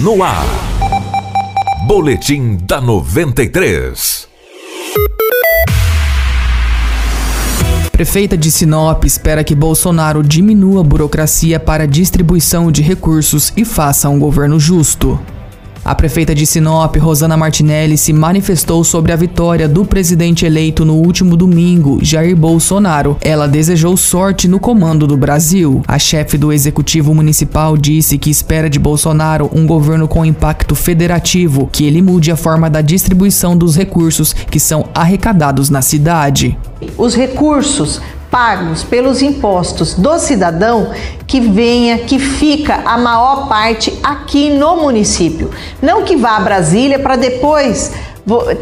no ar. Boletim da 93. Prefeita de Sinop espera que Bolsonaro diminua a burocracia para distribuição de recursos e faça um governo justo. A prefeita de Sinop, Rosana Martinelli, se manifestou sobre a vitória do presidente eleito no último domingo, Jair Bolsonaro. Ela desejou sorte no comando do Brasil. A chefe do executivo municipal disse que espera de Bolsonaro um governo com impacto federativo, que ele mude a forma da distribuição dos recursos que são arrecadados na cidade. Os recursos pagos pelos impostos do cidadão que venha, que fica a maior parte aqui no município. Não que vá a Brasília para depois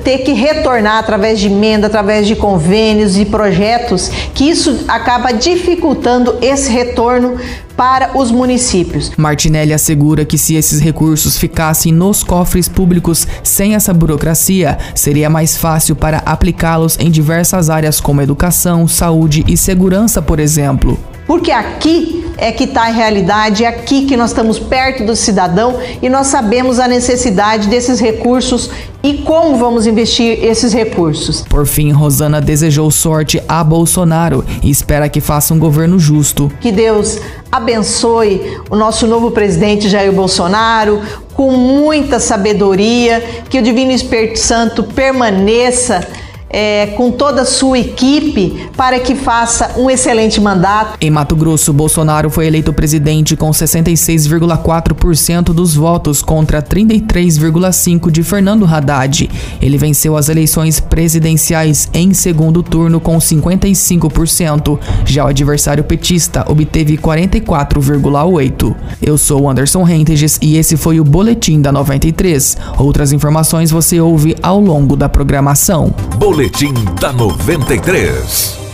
ter que retornar através de emenda, através de convênios e projetos, que isso acaba dificultando esse retorno para os municípios. Martinelli assegura que se esses recursos ficassem nos cofres públicos sem essa burocracia, seria mais fácil para aplicá-los em diversas áreas como educação, saúde e segurança, por exemplo. Porque aqui é que está a realidade, é aqui que nós estamos perto do cidadão e nós sabemos a necessidade desses recursos e como vamos investir esses recursos. Por fim, Rosana desejou sorte a Bolsonaro e espera que faça um governo justo. Que Deus abençoe o nosso novo presidente Jair Bolsonaro com muita sabedoria, que o Divino Espírito Santo permaneça é, com toda a sua equipe para que faça um excelente mandato. Em Mato Grosso, Bolsonaro foi eleito presidente com 66,4% dos votos contra 33,5% de Fernando Haddad. Ele venceu as eleições presidenciais em segundo turno com 55%. Já o adversário petista obteve 44,8%. Eu sou Anderson Rentes e esse foi o Boletim da 93. Outras informações você ouve ao longo da programação. Boletim da 93.